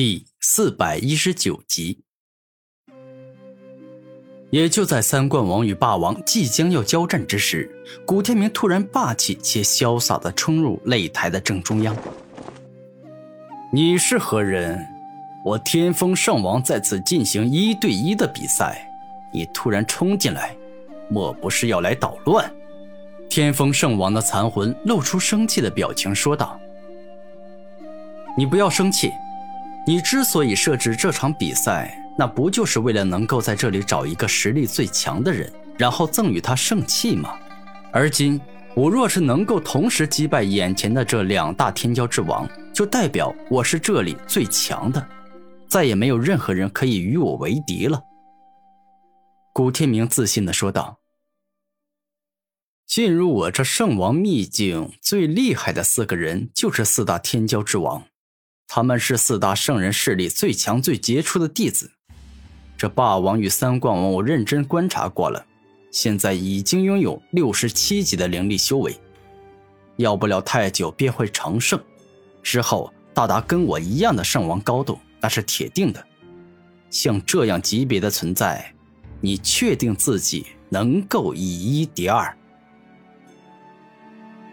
第四百一十九集。也就在三冠王与霸王即将要交战之时，古天明突然霸气且潇洒的冲入擂台的正中央。你是何人？我天风圣王在此进行一对一的比赛，你突然冲进来，莫不是要来捣乱？天风圣王的残魂露出生气的表情说道：“你不要生气。”你之所以设置这场比赛，那不就是为了能够在这里找一个实力最强的人，然后赠予他圣器吗？而今我若是能够同时击败眼前的这两大天骄之王，就代表我是这里最强的，再也没有任何人可以与我为敌了。古天明自信的说道：“进入我这圣王秘境最厉害的四个人，就是四大天骄之王。”他们是四大圣人势力最强、最杰出的弟子。这霸王与三冠王，我认真观察过了，现在已经拥有六十七级的灵力修为，要不了太久便会成圣，之后到达跟我一样的圣王高度，那是铁定的。像这样级别的存在，你确定自己能够以一敌二？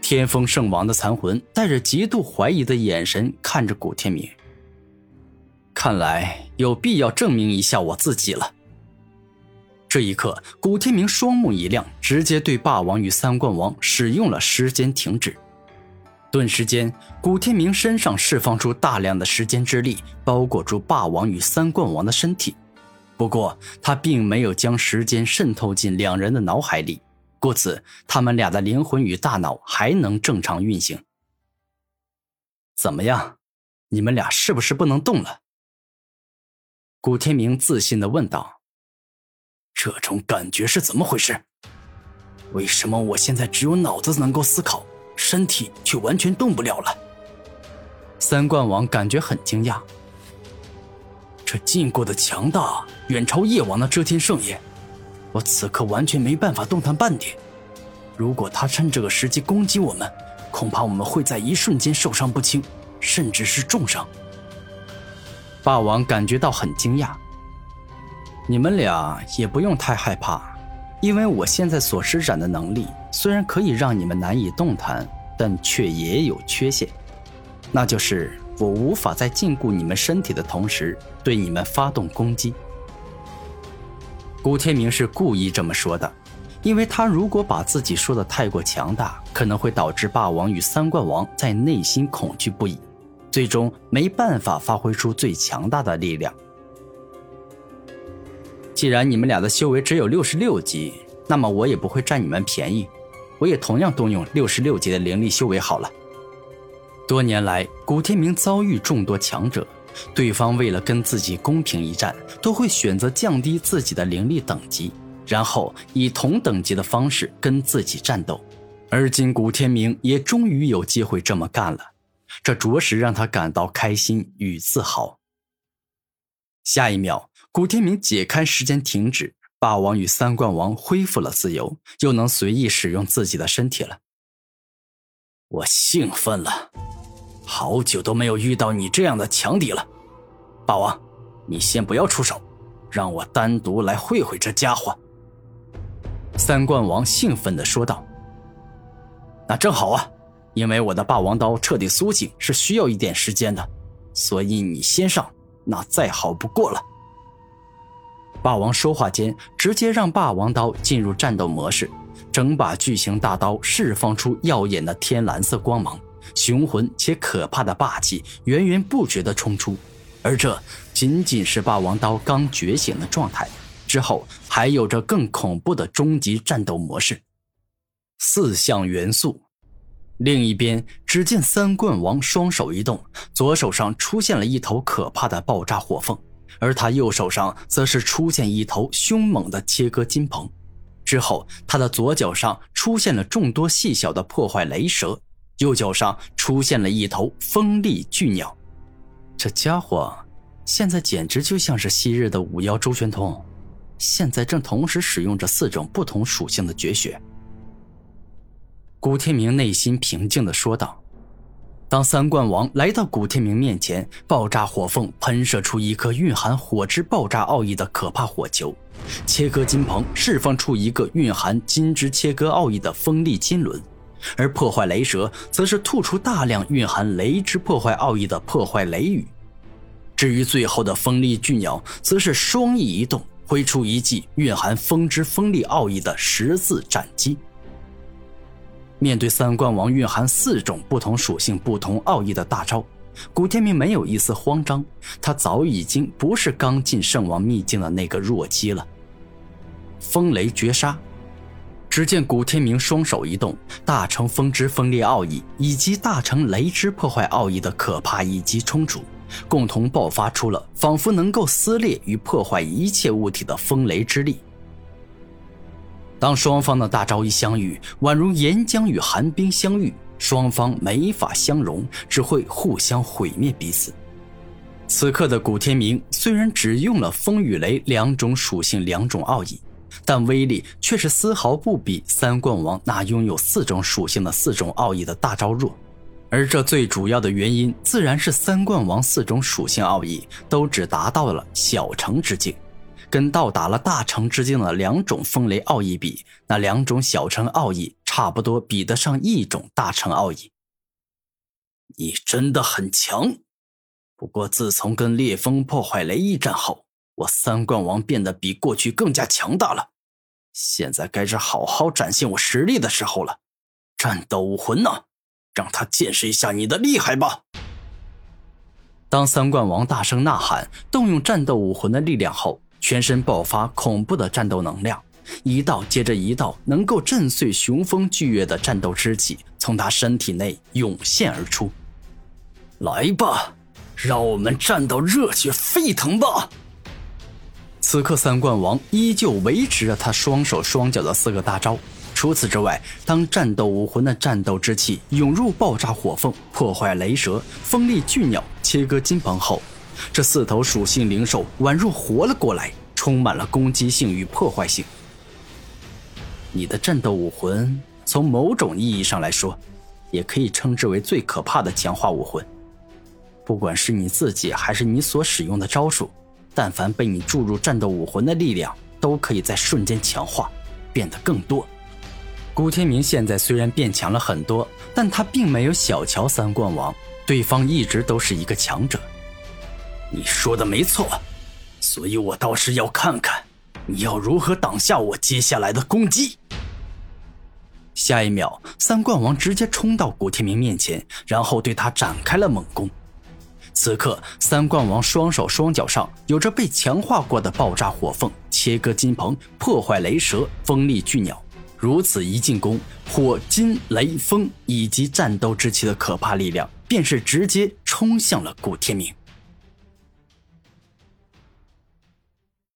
天风圣王的残魂带着极度怀疑的眼神看着古天明。看来有必要证明一下我自己了。这一刻，古天明双目一亮，直接对霸王与三冠王使用了时间停止。顿时间，古天明身上释放出大量的时间之力，包裹住霸王与三冠王的身体。不过，他并没有将时间渗透进两人的脑海里。故此，他们俩的灵魂与大脑还能正常运行。怎么样，你们俩是不是不能动了？古天明自信的问道。这种感觉是怎么回事？为什么我现在只有脑子能够思考，身体却完全动不了了？三冠王感觉很惊讶。这禁锢的强大，远超夜王的遮天圣业。我此刻完全没办法动弹半点。如果他趁这个时机攻击我们，恐怕我们会在一瞬间受伤不轻，甚至是重伤。霸王感觉到很惊讶。你们俩也不用太害怕，因为我现在所施展的能力虽然可以让你们难以动弹，但却也有缺陷，那就是我无法在禁锢你们身体的同时对你们发动攻击。古天明是故意这么说的，因为他如果把自己说的太过强大，可能会导致霸王与三冠王在内心恐惧不已，最终没办法发挥出最强大的力量。既然你们俩的修为只有六十六级，那么我也不会占你们便宜，我也同样动用六十六级的灵力修为好了。多年来，古天明遭遇众多强者。对方为了跟自己公平一战，都会选择降低自己的灵力等级，然后以同等级的方式跟自己战斗。而今古天明也终于有机会这么干了，这着实让他感到开心与自豪。下一秒，古天明解开时间停止，霸王与三冠王恢复了自由，又能随意使用自己的身体了。我兴奋了。好久都没有遇到你这样的强敌了，霸王，你先不要出手，让我单独来会会这家伙。三冠王兴奋地说道：“那正好啊，因为我的霸王刀彻底苏醒是需要一点时间的，所以你先上，那再好不过了。”霸王说话间，直接让霸王刀进入战斗模式，整把巨型大刀释放出耀眼的天蓝色光芒。雄浑且可怕的霸气源源不绝地冲出，而这仅仅是霸王刀刚觉醒的状态，之后还有着更恐怖的终极战斗模式——四象元素。另一边，只见三冠王双手一动，左手上出现了一头可怕的爆炸火凤，而他右手上则是出现一头凶猛的切割金鹏，之后他的左脚上出现了众多细小的破坏雷蛇。右脚上出现了一头锋利巨鸟，这家伙现在简直就像是昔日的五妖周玄通，现在正同时使用着四种不同属性的绝学。古天明内心平静的说道：“当三冠王来到古天明面前，爆炸火凤喷射出一颗蕴含火之爆炸奥义的可怕火球，切割金鹏释放出一个蕴含金之切割奥义的锋利金轮，而破坏雷蛇则是吐出大量蕴含雷之破坏奥义的破坏雷雨。至于最后的锋利巨鸟，则是双翼一动，挥出一记蕴含风之锋利奥义的十字斩击。面对三冠王蕴含四种不同属性、不同奥义的大招，古天明没有一丝慌张。他早已经不是刚进圣王秘境的那个弱鸡了。风雷绝杀！只见古天明双手一动，大成风之锋利奥义以及大成雷之破坏奥义的可怕一击冲出，共同爆发出了仿佛能够撕裂与破坏一切物体的风雷之力。当双方的大招一相遇，宛如岩浆与寒冰相遇，双方没法相容，只会互相毁灭彼此。此刻的古天明虽然只用了风与雷两种属性、两种奥义，但威力却是丝毫不比三冠王那拥有四种属性的四种奥义的大招弱。而这最主要的原因，自然是三冠王四种属性奥义都只达到了小成之境。跟到达了大成之境的两种风雷奥义比，那两种小成奥义差不多比得上一种大成奥义。你真的很强，不过自从跟烈风破坏雷一战后，我三冠王变得比过去更加强大了。现在该是好好展现我实力的时候了。战斗武魂呢？让他见识一下你的厉害吧！当三冠王大声呐喊，动用战斗武魂的力量后。全身爆发恐怖的战斗能量，一道接着一道能够震碎雄风巨岳的战斗之气从他身体内涌现而出。来吧，让我们战斗热血沸腾吧！此刻三冠王依旧维持着他双手双脚的四个大招。除此之外，当战斗武魂的战斗之气涌入爆炸火凤、破坏雷蛇、锋利巨鸟、切割金鹏后。这四头属性灵兽宛若活了过来，充满了攻击性与破坏性。你的战斗武魂，从某种意义上来说，也可以称之为最可怕的强化武魂。不管是你自己还是你所使用的招数，但凡被你注入战斗武魂的力量，都可以在瞬间强化，变得更多。古天明现在虽然变强了很多，但他并没有小瞧三冠王，对方一直都是一个强者。你说的没错，所以我倒是要看看你要如何挡下我接下来的攻击。下一秒，三冠王直接冲到古天明面前，然后对他展开了猛攻。此刻，三冠王双手双脚上有着被强化过的爆炸火凤、切割金鹏、破坏雷蛇、锋利巨鸟，如此一进攻，火、金、雷、风以及战斗之气的可怕力量，便是直接冲向了古天明。